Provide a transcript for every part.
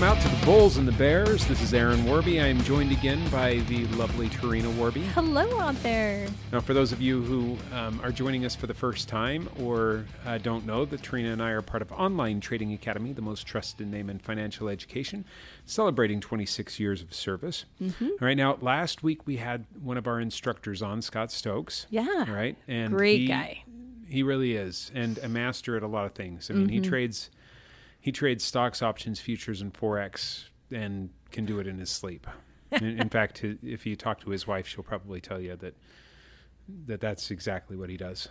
Welcome out to the Bulls and the Bears. This is Aaron Warby. I am joined again by the lovely Tarina Warby. Hello out there. Now, for those of you who um, are joining us for the first time or uh, don't know that Tarina and I are part of Online Trading Academy, the most trusted name in financial education, celebrating 26 years of service. Mm-hmm. All right, now last week we had one of our instructors on, Scott Stokes. Yeah. Right, and Great he- guy. He really is, and a master at a lot of things. I mean, he trades he trades stocks, options, futures, and forex, and can do it in his sleep. in, in fact, if you talk to his wife, she'll probably tell you that that that's exactly what he does.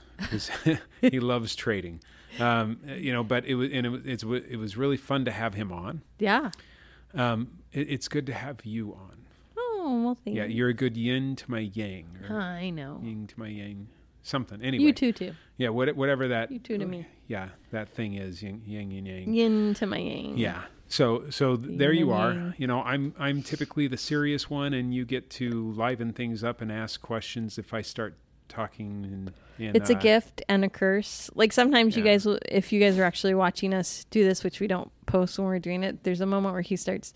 he loves trading, um, you know. But it was and it, was- it's it was really fun to have him on. Yeah. Um, it, it's good to have you on. Oh, well, thank Yeah, you. you're a good yin to my yang, I know. yin to my yang, something. Anyway, You too, too. Yeah, what, whatever that. You too to me. Yeah, that thing is yin, yin and yang. Yin to my yang. Yeah. So so th- there you are. yang. You know, I'm I'm typically the serious one, and you get to liven things up and ask questions if I start talking. And, and It's a uh, gift and a curse. Like sometimes you guys, will, if you guys are actually watching us do this, which we don't post when we're doing it, there's a moment where he starts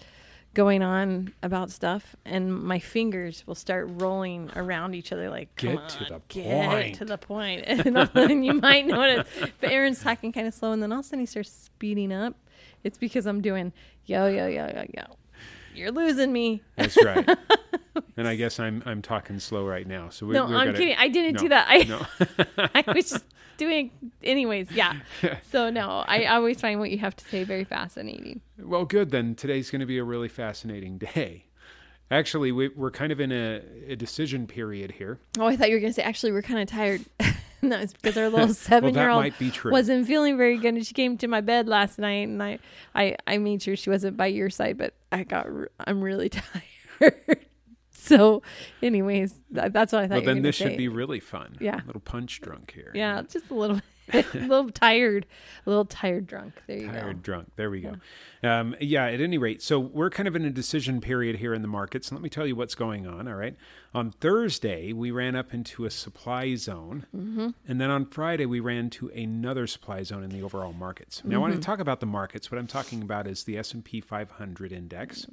going on about stuff, and my fingers will start rolling around each other like, come Get to on, the get point." to the point. And, and you might notice, but Aaron's talking kind of slow, and then all of a sudden he starts speeding up. It's because I'm doing yo, yo, yo, yo, yo. You're losing me. That's right. and I guess I'm I'm talking slow right now. So we, No, I'm gonna- kidding. I didn't no, do that. I, no. I was just doing, anyways. Yeah. So no, I always find what you have to say very fascinating. well, good then. Today's going to be a really fascinating day. Actually, we, we're kind of in a, a decision period here. Oh, I thought you were gonna say. Actually, we're kind of tired. no, it's because our little seven-year-old might be wasn't feeling very good, and she came to my bed last night, and I, I, I made sure she wasn't by your side, but I got, I'm really tired. so, anyways, th- that's what I thought. Well, were then this should be really fun. Yeah. A little punch drunk here. Yeah, just a little, a little tired, a little tired drunk. There you Tired go. Tired drunk. There we go. Um, yeah, at any rate, so we're kind of in a decision period here in the markets. And let me tell you what's going on. All right. On Thursday, we ran up into a supply zone. Mm-hmm. And then on Friday, we ran to another supply zone in the overall markets. Now, when I Mm-hmm. talk about the markets, what I'm talking about is the S&P 500 index.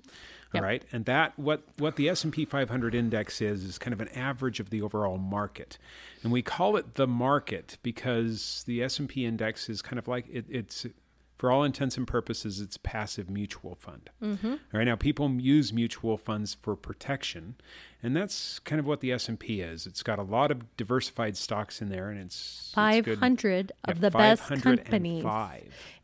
Yep. All right. And that what what the S&P 500 index is is kind of an average of the overall market. And we call it the market because the S&P index is kind of like it, it's for all intents and purposes it's passive mutual fund. Mm-hmm. All right. Now people use mutual funds for protection, and that's kind of what the S&P is. It's got a lot of diversified stocks in there and it's Five hundred Yeah, of the best 505. companies,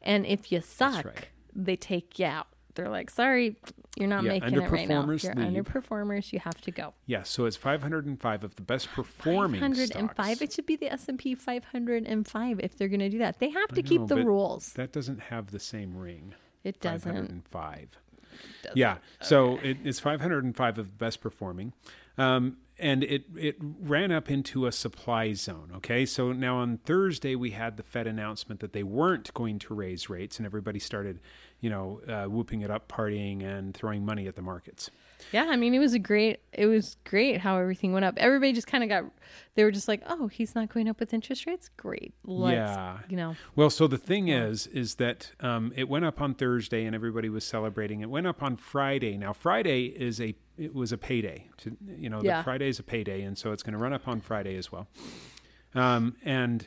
and if you suck, right. they take you out. They're like, "Sorry, you're not Yeah, making it right now. You're underperformers. You have to go." Yeah, so it's 505 of the best performing 505. stocks. It should be the S and P 505 if they're going to do that. They have to I keep know, the rules. That doesn't have the same ring. It doesn't. 505. Yeah, so it, it's 505 of the best performing. Um, and it, it ran up into a supply zone. Okay, so now on Thursday we had the Fed announcement that they weren't going to raise rates, and everybody started, you know, uh, whooping it up, partying, and throwing money at the markets. Yeah, I mean, it was a great. It was great how everything went up. Everybody just kind of got. They were just like, "Oh, he's not going up with interest rates. Great. Let's, Yeah. you know." Well, so the thing is, is that um, it went up on Thursday and everybody was celebrating. It went up on Friday. Now Friday is a it was a payday. To, you know, Yeah. the Friday is a payday, and so it's going to run up on Friday as well. Um, and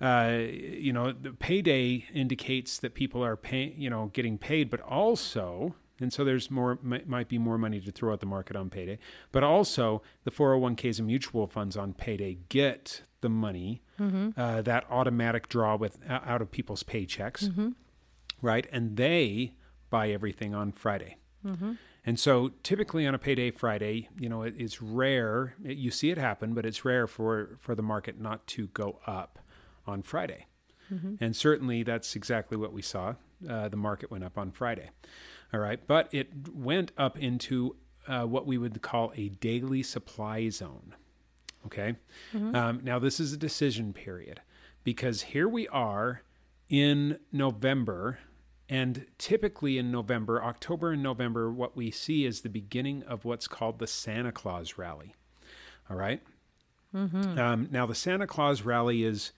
uh, you know, the payday indicates that people are paying, you know, getting paid, but also. And so there's more, might might be more money to throw at the market on payday. But also, the 401ks and mutual funds on payday get the money, uh, that automatic draw with out of people's paychecks, right? And they buy everything on Friday. And so typically on a payday Friday, you know, it, it's rare. It, you see it happen, but it's rare for, for the market not to go up on Friday. And certainly that's exactly what we saw. Uh, the market went up on Friday. All right. But it went up into uh, what we would call a daily supply zone. Okay. Um, now, this is a decision period because here we are in November. And typically in November, October and November, what we see is the beginning of what's called the Santa Claus rally. All right? Um, now, the Santa Claus rally is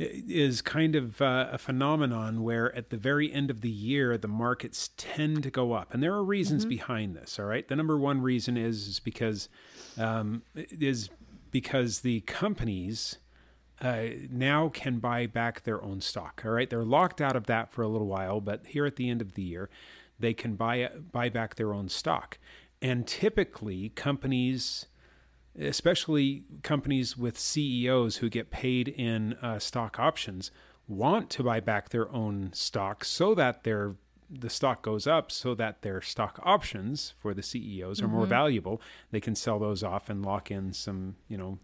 is kind of uh, a phenomenon where at the very end of the year the markets tend to go up, and there are reasons behind this. All right, the number one reason is, is because um, is because the companies uh, now can buy back their own stock. All right, they're locked out of that for a little while, but here at the end of the year, they can buy buy back their own stock, and typically companies especially companies with CEOs who get paid in uh, stock options, want to buy back their own stock so that their the stock goes up, so that their stock options for the CEOs are more valuable. They can sell those off and lock in some, you know,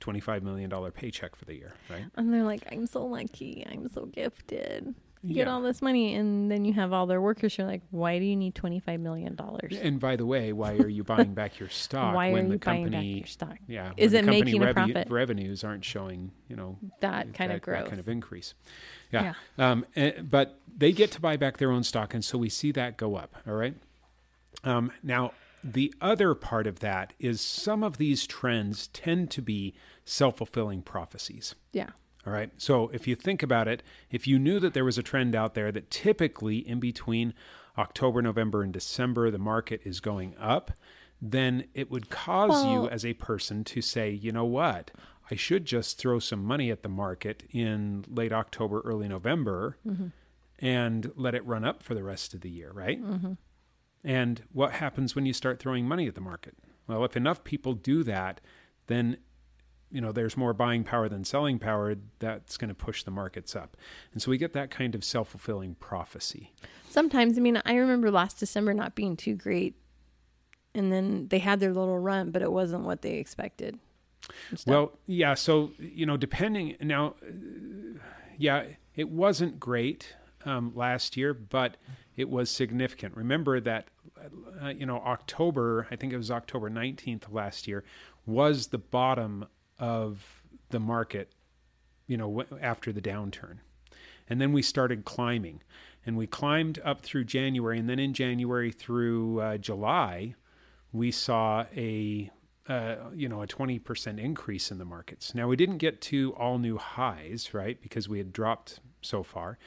twenty-five million dollar paycheck for the year, right? And they're like, I'm so lucky. I'm so gifted. You get Yeah. all this money, and then you have all their workers you're like, why do you need $25 million? And by the way, why are you buying back your stock Why are you the buying back your stock? Yeah, Is it company making a revenue- profit? Revenues aren't showing, you know, That kind of growth. that kind of increase. Yeah. Um, eh, but they get to buy back their own stock, and so we see that go up. All right. Um, now, the other part of that is some of these trends tend to be self fulfilling prophecies. yeah. All right. So if you think about it, if you knew that there was a trend out there that typically in between October, November, and December, the market is going up, then it would cause you as a person to say, you know what? I should just throw some money at the market in late October, early November mm-hmm. and let it run up for the rest of the year, right? Mm-hmm. And what happens when you start throwing money at the market? Well, if enough people do that, then you know there's more buying power than selling power that's going to push the markets up and so we get that kind of self-fulfilling prophecy Sometimes, I mean, I remember last December not being too great. And then they had their little run, but it wasn't what they expected. well yeah so you know depending now yeah it wasn't great um, last year but it was significant remember that uh, you know october i think it was october 19th last year was the bottom of the market you know after the downturn. And then we started climbing. And we climbed up through january and then in january through uh, july we saw a uh, you know a 20% increase in the markets. Now we didn't get to all new highs right because we had dropped so far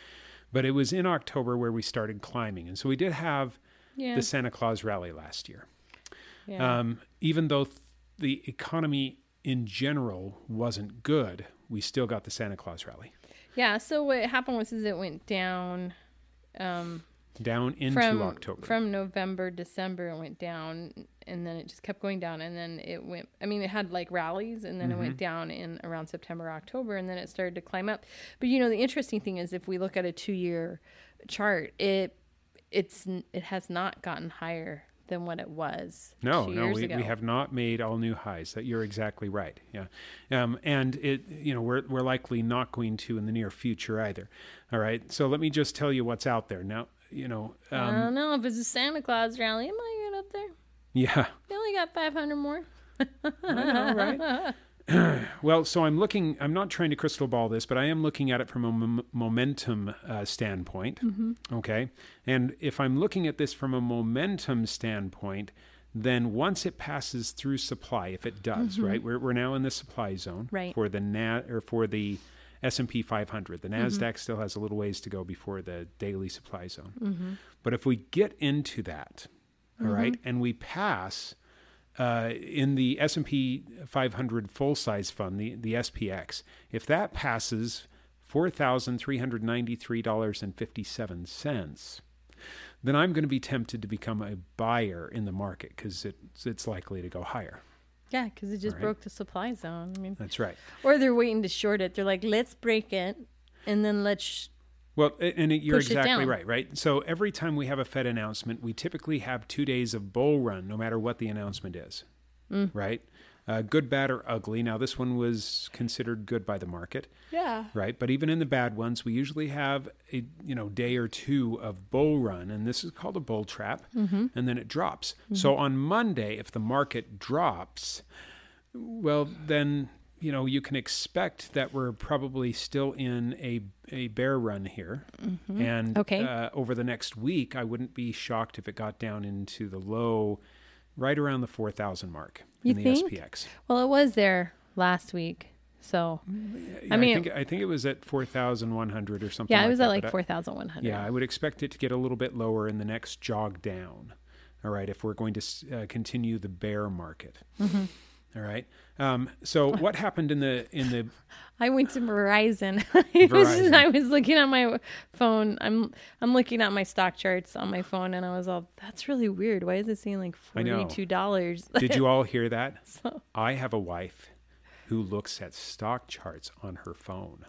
but it was in october where we started climbing. And so we did have yeah. the santa claus rally last year yeah. um, even though th- the economy in general wasn't good we still got the santa claus rally yeah. So what happened was is it went down um, down into from october from November, December, it went down, and then it just kept going down, and then it went. I mean, it had like rallies, and then it Mm-hmm. went down in around September, October, and then it started to climb up. But you know, the interesting thing is, if we look at a two-year chart, it it's it has not gotten higher than what it was No, no, we, ago. we have not made all new highs. That you're exactly right. Yeah, um, and it, you know, we're we're likely not going to in the near future either. All right, so let me just tell you what's out there now. You know, I um, don't know if it's a Santa Claus rally. Am I get up there. yeah, They only got 500 more. I know, right? well, so I'm looking. I'm not trying to crystal ball this, but I am looking at it from a momentum uh, standpoint. Mm-hmm. Okay, and if I'm looking at this from a momentum standpoint, then once it passes through supply, if it does, mm-hmm. right, we're we're now in the supply zone Right. for the nat or for the S and P 500. The mm-hmm. Nasdaq still has a little ways to go before the daily supply zone. But if we get into that, all right, and we pass uh, in the S&P 500 full size fund, the, the SPX, if that passes $4,393.57, then I'm going to be tempted to become a buyer in the market because it's, it's likely to go higher. Yeah, because it just Right. broke the supply zone. I mean, That's right. or they're waiting to short it. They're like, let's break it, and then let's. Well, and you're Push exactly right, right? So every time we have a Fed announcement, we typically have two days of bull run, no matter what the announcement is, Mm. right? Uh, good, bad, or ugly. Now, this one was considered good by the market. yeah. right? But even in the bad ones, we usually have a you know day or two of bull run, and this is called a bull trap, and then it drops. So on Monday, if the market drops, well then you know you can expect that we're probably still in a a bear run here, and Okay. uh, over the next week, I wouldn't be shocked if it got down into the low, right around the four thousand mark You in the think? SPX. Well, it was there last week, So Yeah, I mean- I think I think it was at four thousand one hundred or something. yeah, like it was that, at like four thousand one hundred. Yeah, I would expect it to get a little bit lower in the next jog down. All right, if we're going to uh, continue the bear market. Mm-hmm. All right. Um, so what happened in the in the I went to Verizon. I, was, Verizon. I was looking at my phone. I'm I'm looking at my stock charts on my phone, and I was all, "That's really weird. Why is it saying like forty two dollars?" Did you all hear that? So- I have a wife who looks at stock charts on her phone.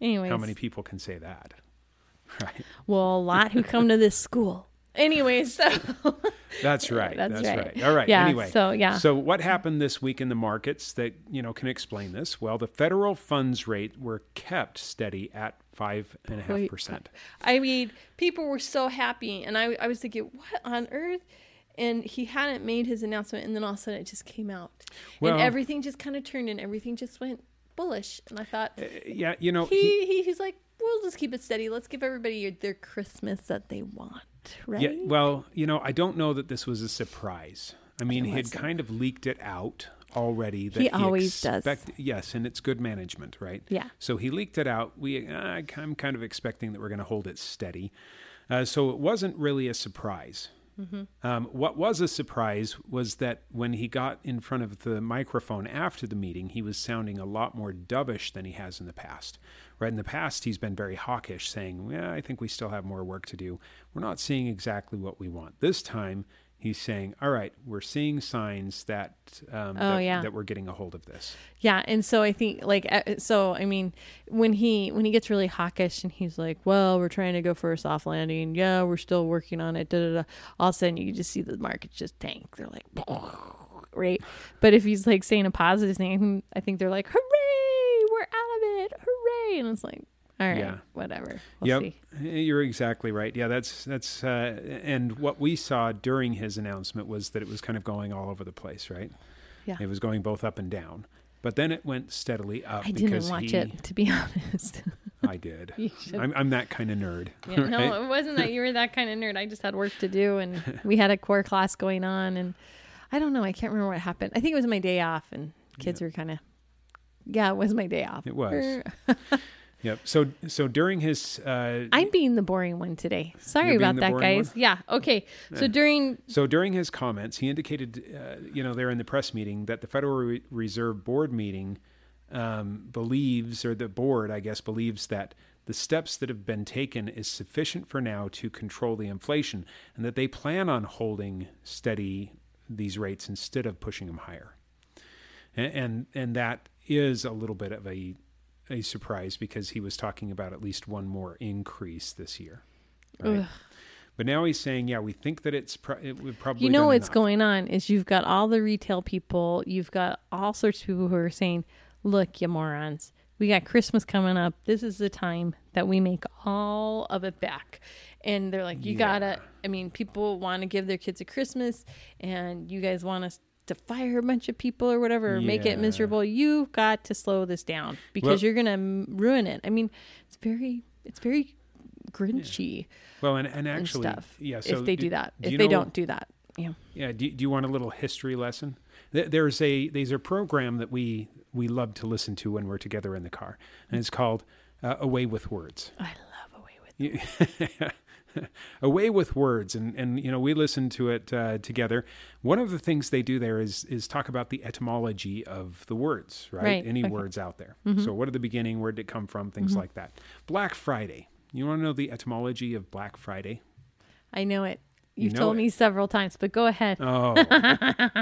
Anyways, How many people can say that? Right. well, a lot who come to this school. Anyways, so That's right. That's That's, right. right. All right. Yeah, Anyway. so, yeah. So what happened this week in the markets that you know can explain this? Well, the federal funds rate were kept steady at five and a half percent. I mean, people were so happy, and I I was thinking, what on earth? And he hadn't made his announcement, and then all of a sudden it just came out, Well- and everything just kind of turned, and everything just went bullish. And I thought, uh, Yeah, you know, he, he he's like, we'll just keep it steady. Let's give everybody their Christmas that they want, right? Yeah, well, you know, I don't know that this was a surprise. I mean, he had kind of leaked it out already. That He always does. Yes, and it's good management, right? Yeah. So he leaked it out. We, uh, I'm kind of expecting that we're going to hold it steady. Uh, so it wasn't really a surprise. Mm-hmm. Um, what was a surprise was that when he got in front of the microphone after the meeting, he was sounding a lot more dovish than he has in the past. Right in the past, he's been very hawkish, saying, "Yeah, I think we still have more work to do. We're not seeing exactly what we want." This time, he's saying, "All right, we're seeing signs that um, Oh, that, yeah. that we're getting a hold of this." Yeah, and so I think like uh, so I mean when he when he gets really hawkish and he's like, "Well, we're trying to go for a soft landing. Yeah, we're still working on it." Da, da, da. All of a sudden, you just see the markets just tank. They're like, right. But if he's like saying a positive thing, I think they're like, "Hooray! We're out of it! Hooray!" And it's like, all right, Yeah. whatever. We'll yep, see. you're exactly right. Yeah, that's that's uh, and what we saw during his announcement was that it was kind of going all over the place, right? Yeah. It was going both up and down, but then it went steadily up. I didn't watch he, it to be honest. I did. I'm, I'm that kind of nerd. Yeah, right? No, it wasn't that you were that kind of nerd. I just had work to do, and we had a core class going on, and I don't know. I can't remember what happened. I think it was my day off, and kids were kind of. Yeah, it was my day off. It was. Yep. So so during his uh, I'm being the boring one today. Sorry about that, guys. one? Yeah. Okay. So during So during his comments, he indicated, uh, you know, there in the press meeting that the Federal Reserve Board meeting um, believes, or the board, I guess, believes that the steps that have been taken is sufficient for now to control the inflation, and that they plan on holding steady these rates instead of pushing them higher. And and, and that is a little bit of a a surprise because he was talking about at least one more increase this year. Right? But now he's saying, yeah, we think that it's pro- it would probably you know what's enough. going on is you've got all the retail people, you've got all sorts of people who are saying, "Look, you morons, we got Christmas coming up. This is the time that we make all of it back." And they're like, "You Yeah. gotta." I mean, people want to give their kids a Christmas, and you guys want us to fire a bunch of people or whatever, or make it miserable. You've got to slow this down because Well- you're gonna ruin it. I mean, it's very, it's very grinchy Well, and, and and actually, stuff. yeah. So if they do, do that, do if they know- don't do that, yeah. yeah. Do, do you want a little history lesson? There's a there's a program that we we love to listen to when we're together in the car, and it's called uh, A Way with Words. I love away with. You- A Way with Words and and you know we listen to it uh, together one of the things they do there is is talk about the etymology of the words right, Right, any okay. words out there so what are the beginning where did it come from things like that black friday you want to know the etymology of black friday I know it. You You've know told it. me several times, but go ahead. oh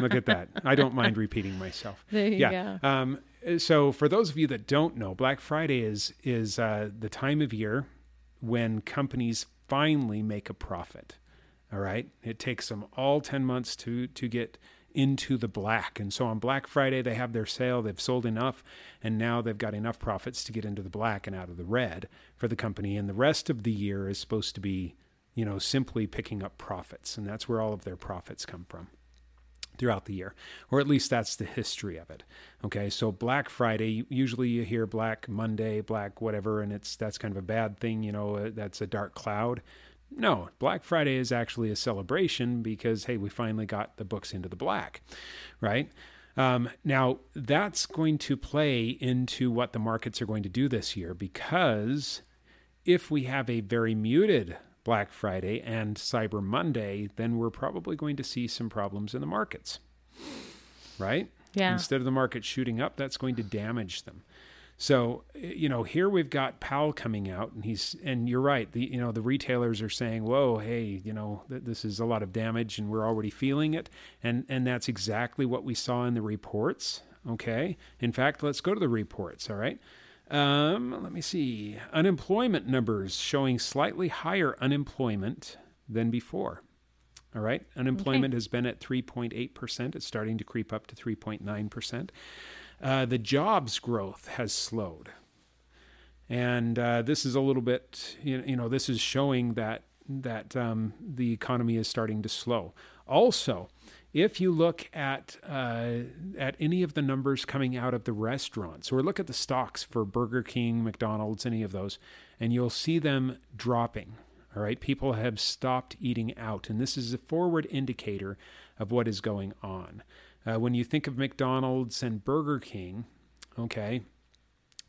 look at that i don't mind repeating myself there you yeah. go. Um, so for those of you that don't know, Black Friday is is uh, the time of year when companies finally make a profit. All right, it takes them all ten months to to get into the black, and so on Black Friday they have their sale. They've sold enough, and now they've got enough profits to get into the black and out of the red for the company. And the rest of the year is supposed to be, you know, simply picking up profits, and that's where all of their profits come from throughout the year, or at least that's the history of it. Okay, so Black Friday, usually you hear Black Monday, Black whatever, and it's that's kind of a bad thing, you know, uh, that's a dark cloud. No, Black Friday is actually a celebration because hey, we finally got the books into the black, right? Um, now, that's going to play into what the markets are going to do this year because if we have a very muted Black Friday and Cyber Monday, then we're probably going to see some problems in the markets, right? Yeah. Instead of the market shooting up, that's going to damage them. So, you know, here we've got Powell coming out, and he's and you're right. The you know the retailers are saying, "Whoa, hey, you know, th- this is a lot of damage, and we're already feeling it." And and that's exactly what we saw in the reports. Okay. In fact, let's go to the reports. All right. Um, let me see. Unemployment numbers showing slightly higher unemployment than before. All right. Unemployment has been at 3.8%. It's starting to creep up to 3.9%. Uh, the jobs growth has slowed. And uh, this is a little bit, you know, you know, this is showing that that um, the economy is starting to slow. Also, if you look at uh, at any of the numbers coming out of the restaurants, or look at the stocks for Burger King, McDonald's, any of those, and you'll see them dropping. All right, people have stopped eating out, and this is a forward indicator of what is going on. Uh, when you think of McDonald's and Burger King, okay,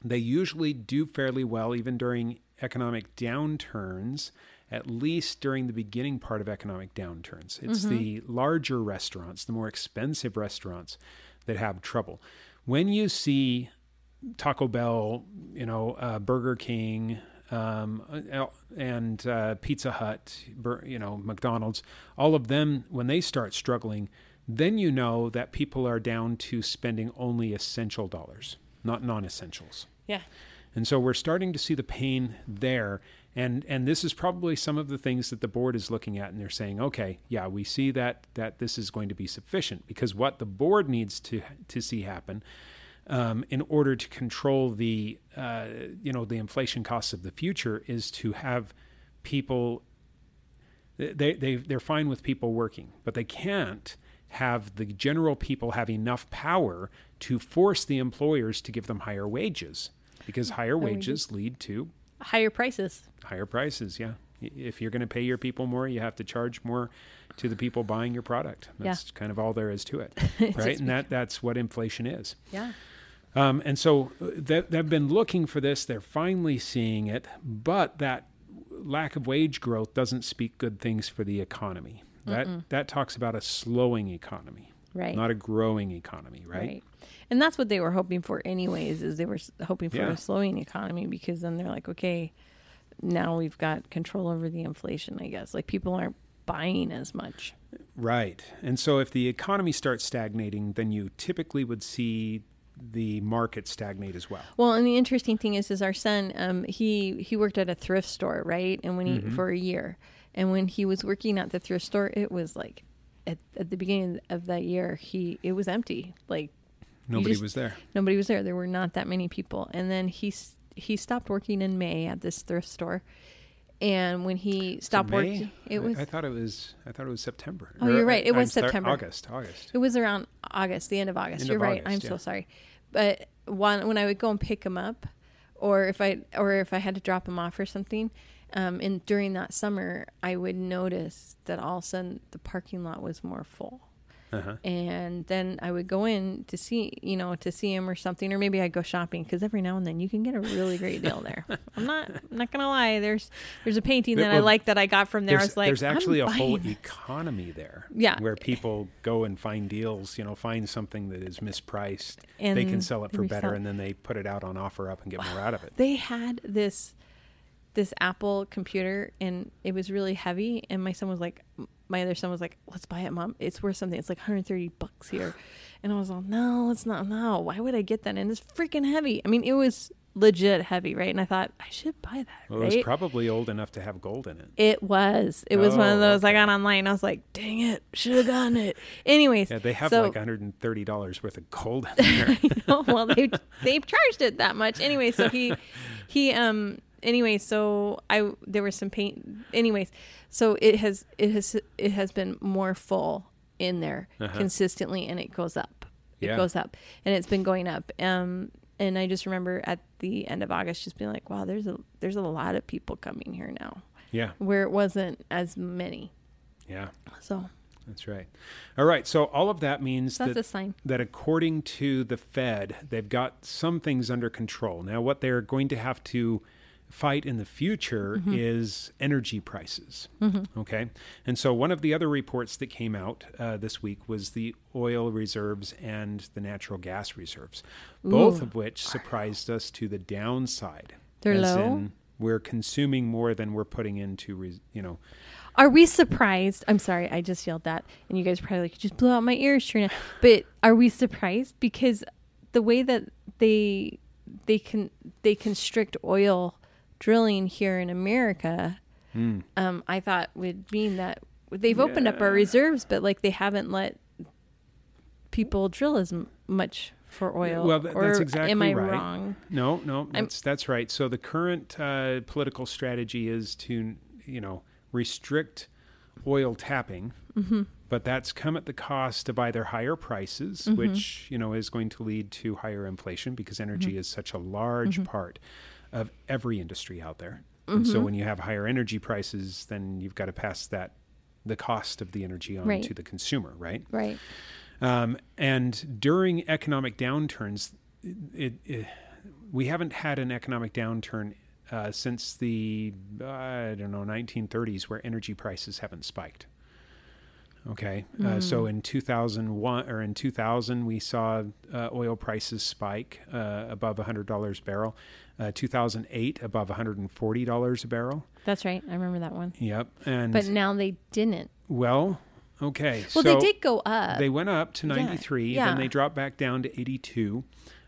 they usually do fairly well even during economic downturns, at least during the beginning part of economic downturns. It's the larger restaurants, the more expensive restaurants that have trouble. When you see Taco Bell, you know, uh, Burger King, um, uh, and uh, Pizza Hut, you know, McDonald's, all of them, when they start struggling, then you know that people are down to spending only essential dollars, not non essentials. Yeah. And so we're starting to see the pain there. And, and this is probably some of the things that the board is looking at, and they're saying, okay, yeah, we see that that this is going to be sufficient because what the board needs to to see happen um, in order to control the uh, you know the inflation costs of the future is to have people they, they they're fine with people working but they can't have the general people have enough power to force the employers to give them higher wages because higher wages lead to Higher prices. higher prices yeah if you're going to pay your people more you have to charge more to the people buying your product Yeah. that's kind of all there is to it right and that that's what inflation is Yeah. um, and so uh, they, they've been looking for this. They're finally seeing it, but that lack of wage growth doesn't speak good things for the economy. That that talks about a slowing economy, Right. not a growing economy, right? Right. And that's what they were hoping for, anyways, is they were hoping for Yeah. a slowing economy because then they're like, okay, now we've got control over the inflation, I guess. Like people aren't buying as much. Right. And so if the economy starts stagnating, then you typically would see the market stagnate as well. Well, and the interesting thing is, is our son, um, he he worked at a thrift store, right? And when he Mm-hmm. for a year, and when he was working at the thrift store, it was like at, at the beginning of that year, he it was empty. Like Nobody just- was there. nobody was there. There were not that many people. And then he he stopped working in May at this thrift store. And when he stopped working, it was I, thought it was. I thought it was September. Oh, you're right. It I'm was sorry, September. August. August. it was around August, the end of August. End you're of right. August, I'm yeah. so sorry. But one when I would go and pick him up, or if I or if I had to drop him off or something, um, and during that summer, I would notice that all of a sudden the parking lot was more full. Uh-huh. and then I would go in to see, you know, to see him or something, or maybe I'd go shopping because every now and then you can get a really great deal there. I'm not, I'm not gonna lie. There's, there's a painting that I like that I got from there. I There's, was like, there's actually a whole this. economy there. Yeah. Where people go and find deals, you know, find something that is mispriced. they can sell it for better resell and then they put it out on OfferUp and get more out of it. They had this, this Apple computer, and it was really heavy. And my son was like, my other son was like, "Let's buy it, mom. It's worth something. It's like 130 bucks here." And I was like, "No, it's not. No, why would I get that? And it's freaking heavy. I mean, it was legit heavy, right?" And I thought I should buy that. Well, it was probably old enough to have gold in it. It was. It was one of Oh, those I got online. I was like, dang it, should have gotten it. Anyways, Yeah, they have so, like $130 worth of gold in there. oh, well, they they charged it that much. Anyway, so he he um anyway, so I there was some paint. Anyways, so it has it has it has been more full in there Uh-huh. consistently, and it goes up. It Yeah. goes up, and it's been going up. Um, and I just remember at the end of August just being like, wow, there's a there's a lot of people coming here now, yeah. where it wasn't as many. Yeah. So That's right. All right. So all of that means that's that a sign. that according to the Fed, they've got some things under control. Now, what they're going to have to fight in the future is energy prices. Okay. And so, one of the other reports that came out uh, this week was the oil reserves and the natural gas reserves, both of which surprised us to the downside. They're low? in we're consuming more than we're putting into, res- you know, Are we surprised? I'm sorry, I just yelled that, and you guys probably like, just blew out my ears, Trina." But are we surprised because the way that they they can they constrict oil drilling here in America, mm, um, I thought would mean that they've opened up our reserves, but like they haven't let people drill as m- much for oil. Well, th- or that's exactly am I right. wrong? No, no, that's that's right. So the current uh, political strategy is to, you know, restrict oil tapping, Mm-hmm. but that's come at the cost of either higher prices, Mm-hmm. which you know is going to lead to higher inflation because energy Mm-hmm. is such a large part of every industry out there. Mm-hmm. so when you have higher energy prices, then you've got to pass that the cost of the energy on Right. to the consumer, right? Right. Um, and during economic downturns, it, it, we haven't had an economic downturn uh, since the I don't know 1930s where energy prices haven't spiked. Okay, uh, so in 2001 or in 2000 we saw uh, oil prices spike uh, above $100 a barrel. Uh, 2008 above $140 a barrel. That's right. I remember that one. Yep, and But now they didn't. well, okay. Well, so they did go up. they went up to yeah, 93, yeah. then they dropped back down to 82.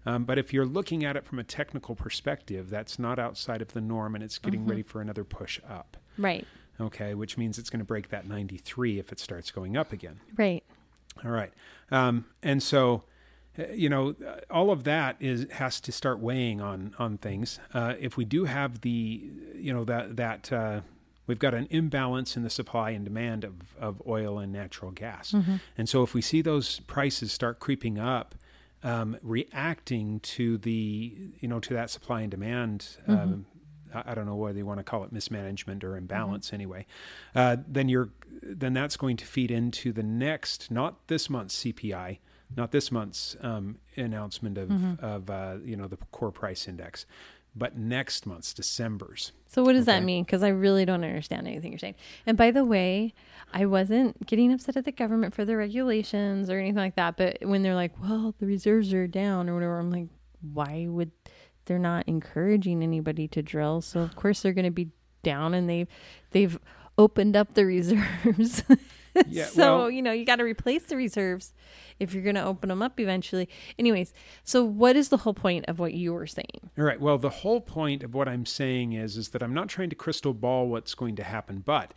Um, but if you're looking at it from a technical perspective, that's not outside of the norm and it's getting Mm-hmm. ready for another push up. right. Okay, which means it's going to break that 93 if it starts going up again. Right. All right. Um, and so, uh, you know, uh, all of that is has to start weighing on on things. Uh, if we do have the, you know, that that uh, we've got an imbalance in the supply and demand of of oil and natural gas, and so if we see those prices start creeping up. Um, reacting to the you know to that supply and demand um, I don't know whether you want to call it mismanagement or imbalance anyway, uh, then you're then that's going to feed into the next, not this month's CPI, not this month's um, announcement of of uh, you know the core price index, but next month's December's. So what does that mean? Because I really don't understand anything you're saying. And by the way, I wasn't getting upset at the government for the regulations or anything like that. But when they're like, "Well, the reserves are down" or whatever, I'm like, why would they're not encouraging anybody to drill? So of course they're going to be down, and they've they've opened up the reserves. Yeah, so well- you know you got to replace the reserves if you're going to open them up eventually. Anyways, so what is the whole point of what you were saying? All right. Well, the whole point of what I'm saying is is that I'm not trying to crystal ball what's going to happen, but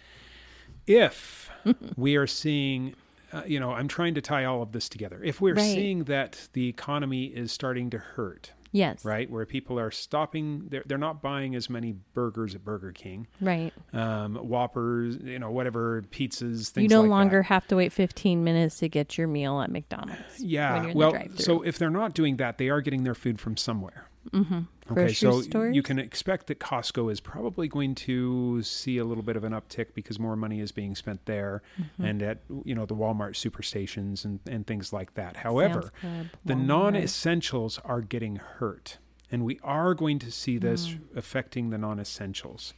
if we are seeing uh, you know, I'm trying to tie all of this together. If we're Right. seeing that the economy is starting to hurt, Yes. right, where people are stopping, they're, they're not buying as many burgers at Burger King, Right. um, Whoppers, you know, whatever pizzas, things you no like that. longer have to wait 15 minutes to get your meal at McDonald's. Yeah. Well, so if they're not doing that, they are getting their food from somewhere. Mm-hmm. Okay, so stores? you can expect that Costco is probably going to see a little bit of an uptick because more money is being spent there, Mm-hmm. and at you know the Walmart superstations and and things like that. However, Club, the non-essentials are getting hurt, and we are going to see this Mm. affecting the non-essentials.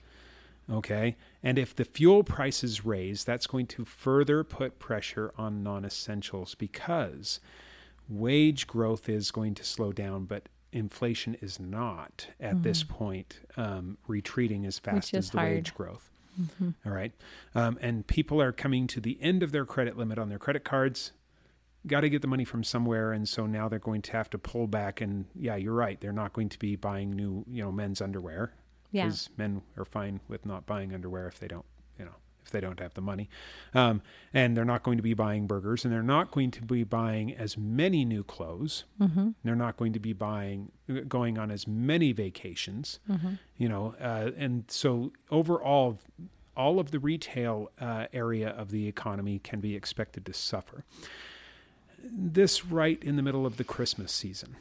Okay, and if the fuel prices raise, that's going to further put pressure on non-essentials because wage growth is going to slow down, but inflation is not at this point um, retreating as fast Mm-hmm. as the hard. wage growth. All right. Um, and people are coming to the end of their credit limit on their credit cards. Got to get the money from somewhere. And so now they're going to have to pull back. And yeah, you're right. They're not going to be buying new, you know, men's underwear Yeah. because men are fine with not buying underwear if they don't, if they don't have the money. Um, and they're not going to be buying burgers and they're not going to be buying as many new clothes. Mm-hmm. They're not going to be buying, going on as many vacations, Mm-hmm. you know, uh, and so overall, all of the retail uh, area of the economy can be expected to suffer. This right in the middle of the Christmas season.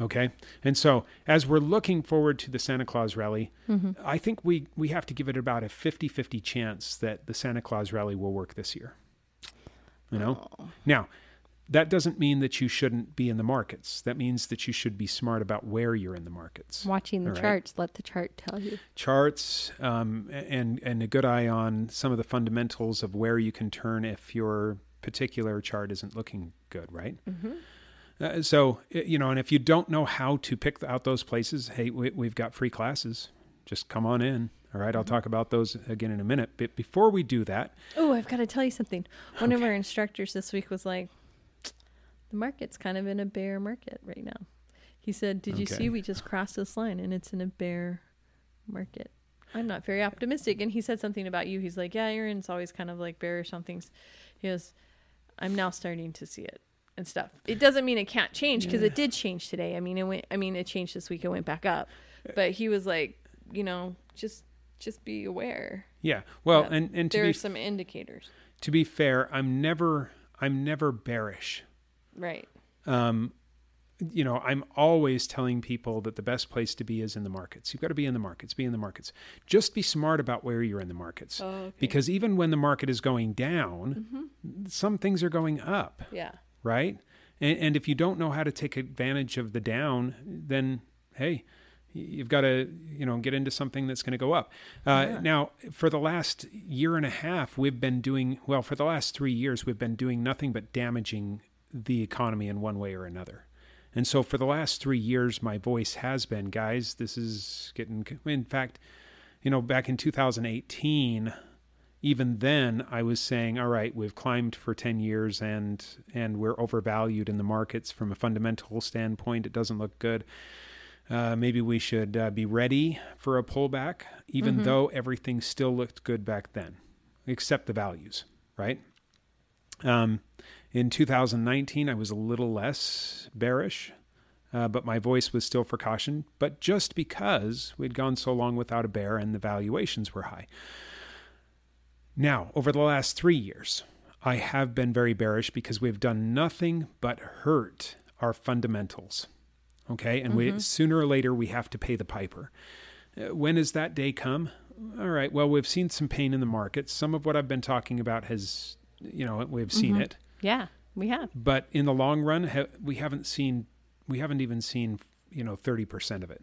Okay. And so as we're looking forward to the Santa Claus rally, Mm-hmm. I think we, we have to give it about a 50 50 chance that the Santa Claus rally will work this year. You know. Oh. Now, that doesn't mean that you shouldn't be in the markets. That means that you should be smart about where you're in the markets. Watching the right. charts, let the chart tell you. Charts um, and and a good eye on some of the fundamentals of where you can turn if your particular chart isn't looking good, right? Mm-hmm. Uh, so you know, and if you don't know how to pick out those places, hey, we, we've got free classes. Just come on in. All right, I'll Mm-hmm. talk about those again in a minute. But before we do that, Oh, I've got to tell you something. One of our instructors this week was like, the market's kind of in a bear market right now. He said, Did you Okay. see we just crossed this line and it's in a bear market? I'm not very optimistic. And he said something about you. He's like, Yeah, Aaron's always kind of like bearish on things. He goes, I'm now starting to see it and stuff. It doesn't mean it can't change because it did change today. I mean, it went, I mean, it changed this week. It went back up. But he was like, you know, just just be aware. yeah. Well, and and to there be are some indicators. to be fair, I'm never I'm never bearish. Right. um, you know, I'm always telling people that the best place to be is in the markets. You've got to be in the markets, be in the markets. Just be smart about where you're in the markets. Oh, okay. Because even when the market is going down, some things are going up, Yeah. Right? And, and if you don't know how to take advantage of the down, then hey, you've got to you know get into something that's going to go up. Uh, Now, for the last year and a half, we've been doing well. For the last three years, we've been doing nothing but damaging the economy in one way or another. And so, for the last three years, my voice has been, guys, this is getting. In fact, you know, back in 2018 even then I was saying, all right, we've climbed for 10 years and and we're overvalued in the markets from a fundamental standpoint. It doesn't look good. Uh, maybe we should uh, be ready for a pullback, even though everything still looked good back then, except the values, right? Um, in 2019, I was a little less bearish, uh, but my voice was still for caution. But just because we'd gone so long without a bear and the valuations were high. Now, over the last three years, I have been very bearish because we've done nothing but hurt our fundamentals. Okay, and we sooner or later we have to pay the piper. Uh, when does that day come? All right. Well, we've seen some pain in the markets. Some of what I've been talking about has, you know, we've seen it. Yeah, we have. But in the long run, ha- we haven't seen, we haven't even seen, you know, thirty percent of it.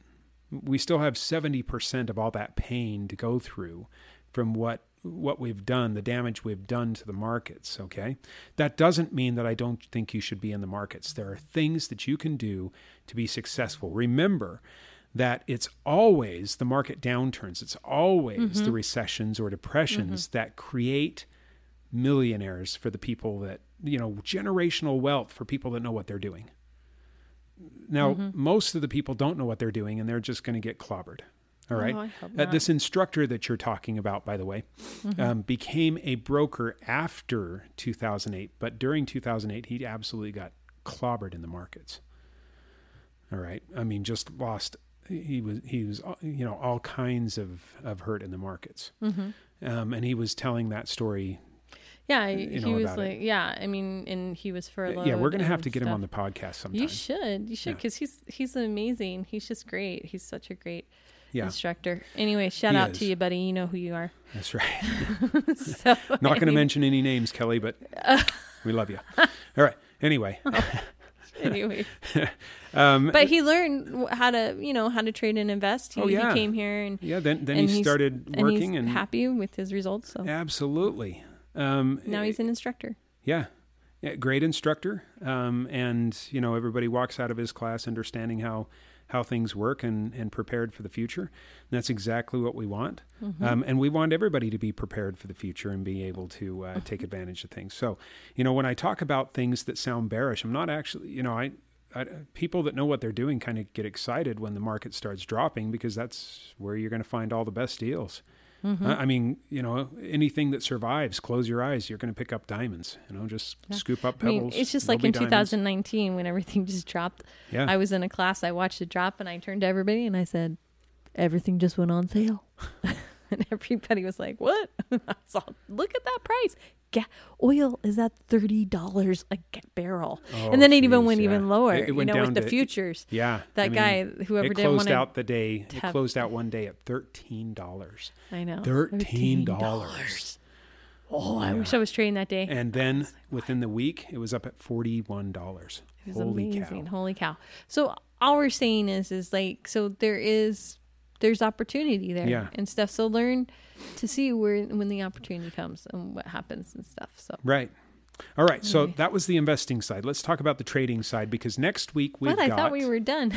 We still have seventy percent of all that pain to go through from what what we've done, the damage we've done to the markets. Okay, that doesn't mean that I don't think you should be in the markets. There are things that you can do to be successful. Remember that it's always the market downturns. It's always mm-hmm. the recessions or depressions mm-hmm. that create millionaires for the people that you know generational wealth for people that know what they're doing now mm-hmm. most of the people don't know what they're doing and they're just going to get clobbered all right Oh, Uh, this instructor that you're talking about by the way um, became a broker after 2008 but during 2008 he absolutely got clobbered in the markets all right i mean just lost he was he was uh, you know all kinds of of hurt in the markets um, and he was telling that story Yeah, you he was about it. like, yeah. I mean, and he was furloughed. yeah we're gonna have to get him on the podcast sometime You should, you should, Yeah. because he's he's amazing. He's just great. He's such a great yeah instructor. Anyway, shout He out is. to you, buddy. You know who you are. that's right so Not going to mention any names, Kelly, but we love you. All right. Anyway, Anyway, um, but he learned how to, you know, how to trade and invest. He, Oh, yeah. he came here and yeah. Then then he started and working he's and, happy with his results. So absolutely. Um, now he's an instructor. yeah, yeah, great instructor. Um, and you know everybody walks out of his class understanding how how things work and and prepared for the future. And that's exactly what we want. Mm-hmm. Um, and we want everybody to be prepared for the future and be able to uh, take advantage of things. So you know when I talk about things that sound bearish, I'm not actually you know I. I, people that know what they're doing kind of get excited when the market starts dropping because that's where you're going to find all the best deals. Mm-hmm. I mean, you know, anything that survives, close your eyes. You're going to pick up diamonds. You know, just scoop up I mean, pebbles. it's just like in diamonds. 2019 when everything just dropped. Yeah, I was in a class, I watched it drop, and I turned to everybody and I said, "Everything just went on sale." and everybody was like, "What?" I was all, "Look at that price. Ga- oil is at thirty dollars a barrel." Oh, and then it even went yeah. even lower. It- it went you know, down with the futures. yeah. That I mean, guy, whoever it didn't closed out the day. It have- closed out one day at thirteen dollars. I know. $13. Oh, I wish I was trading that day. And then within the week, it was up at forty-one dollars. Holy amazing. cow! Holy cow. So all we're saying is is like so there is there's opportunity there Yeah. and stuff. So learn to see where when the opportunity comes and what happens and stuff. So Right. All right. So that was the investing side. Let's talk about the trading side because next week we've but I got. thought we were done.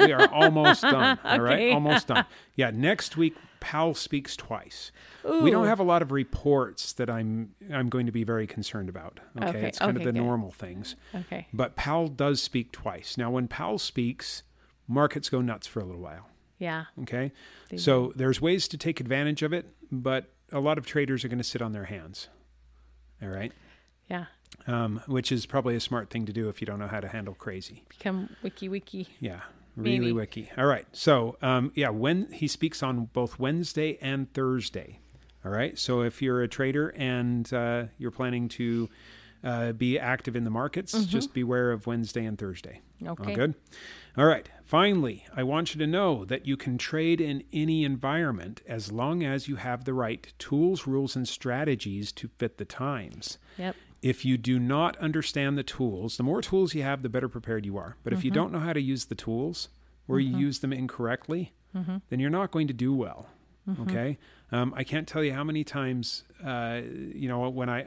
we are almost done. All right, Okay. almost done. Yeah, next week Powell speaks twice. We don't have a lot of reports that I'm I'm going to be very concerned about. Okay, Okay, it's kind okay, of the good. normal things. okay. But Powell does speak twice. Now, when Powell speaks, markets go nuts for a little while. Yeah. Okay, they so there's ways to take advantage of it, but a lot of traders are going to sit on their hands. All right. Yeah. um, which is probably a smart thing to do if you don't know how to handle crazy. Become wiki wiki. Yeah, really Maybe. wiki. All right. So, um, yeah, when he speaks on both Wednesday and Thursday. All right. So, if you're a trader and uh, you're planning to uh, be active in the markets, just beware of Wednesday and Thursday. Okay. All good. All right. Finally, I want you to know that you can trade in any environment as long as you have the right tools, rules, and strategies to fit the times. Yep. If you do not understand the tools, the more tools you have, the better prepared you are. But if you don't know how to use the tools or you use them incorrectly, then you're not going to do well. Okay. Um, I can't tell you how many times, uh, you know, when I,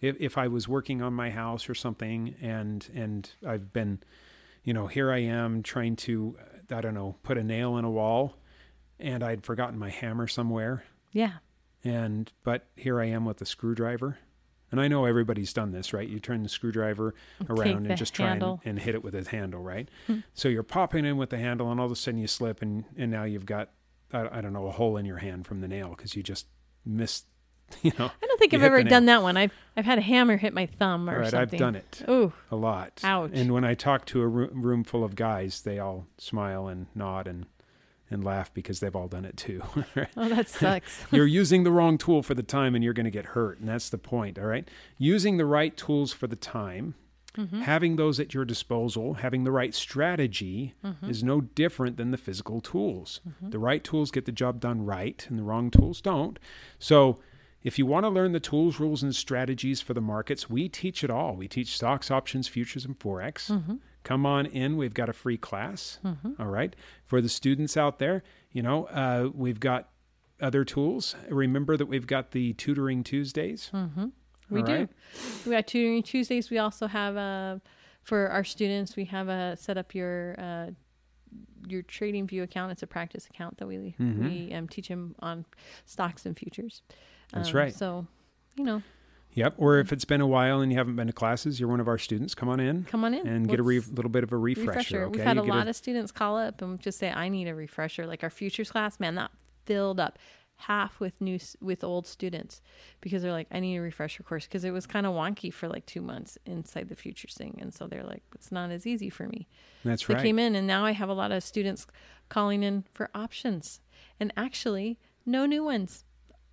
if, if I was working on my house or something and, and I've been, you know, here I am trying to, uh, I don't know, put a nail in a wall and I'd forgotten my hammer somewhere Yeah. and but here I am with a screwdriver. And I know everybody's done this, right? You turn the screwdriver around the and just try and, and hit it with a handle, right? so you're popping in with the handle, and all of a sudden you slip, and, and now you've got, I, I don't know, a hole in your hand from the nail because you just missed, you know. I don't think I've ever done that one. I've I've had a hammer hit my thumb or right, something. I've done it Oh, a lot. Ouch. And when I talk to a roo- room full of guys, they all smile and nod and, and laugh because they've all done it too. oh, that sucks. you're using the wrong tool for the time and you're going to get hurt. And that's the point. All right. Using the right tools for the time, mm-hmm. having those at your disposal, having the right strategy mm-hmm. is no different than the physical tools. Mm-hmm. The right tools get the job done right and the wrong tools don't. So, if you want to learn the tools, rules, and strategies for the markets, we teach it all. We teach stocks, options, futures, and Forex. Come on in. We've got a free class. all right. For the students out there, you know, uh, we've got other tools. Remember that we've got the tutoring Tuesdays. We All do. right. We got tutoring Tuesdays. We also have a for our students. We have a set up your uh, your Trading View account. It's a practice account that we we um, teach them on stocks and futures. That's Um, right. So, you know, Yep. Or if it's been a while and you haven't been to classes, you're one of our students. Come on in come on in and get a re- little bit of a refresher. refresher. Okay. We've had You a lot of students call up and just say, "I need a refresher." Like our futures class, man, that filled up half with new with old students because they're like, "I need a refresher course" because it was kind of wonky for like two months inside the futures thing, and so they're like, "It's not as easy for me." That's They right. They came in, and now I have a lot of students calling in for options, and actually, no new ones.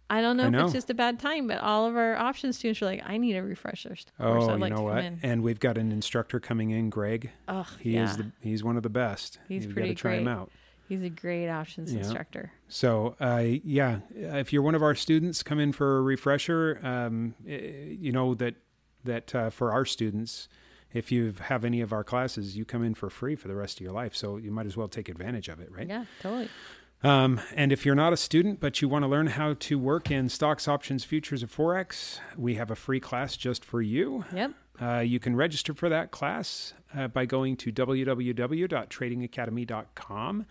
I don't know, I if know. it's just a bad time, but all of our option students are like, "I need a refresher. Oh, I'd you like know to what? come in." And we've got an instructor coming in, Greg. Oh, He yeah. is the he's one of the best. He's You've pretty got to try him great. out. He's a great options Yeah. instructor. So, uh, yeah, if you're one of our students, come in for a refresher. Um, eh, you know that that uh, for our students, if you have any of our classes, you come in for free for the rest of your life. So you might as well take advantage of it, right? Yeah, totally. Um, and if you're not a student, but you want to learn how to work in stocks, options, futures, and forex, we have a free class just for you. Yep. Uh, you can register for that class uh, by going to www.tradingacademy.com.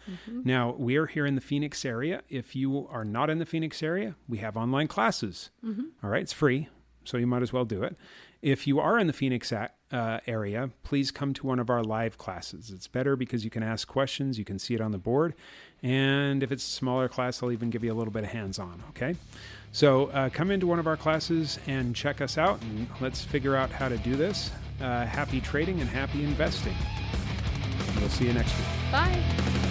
Now, we're here in the Phoenix area. If you are not in the Phoenix area, we have online classes. All right, it's free, so you might as well do it. If you are in the Phoenix uh, area, please come to one of our live classes. It's better because you can ask questions, you can see it on the board, and if it's a smaller class, I'll even give you a little bit of hands on, okay? So uh, come into one of our classes and check us out, and let's figure out how to do this. Uh, happy trading and happy investing. We'll see you next week. Bye.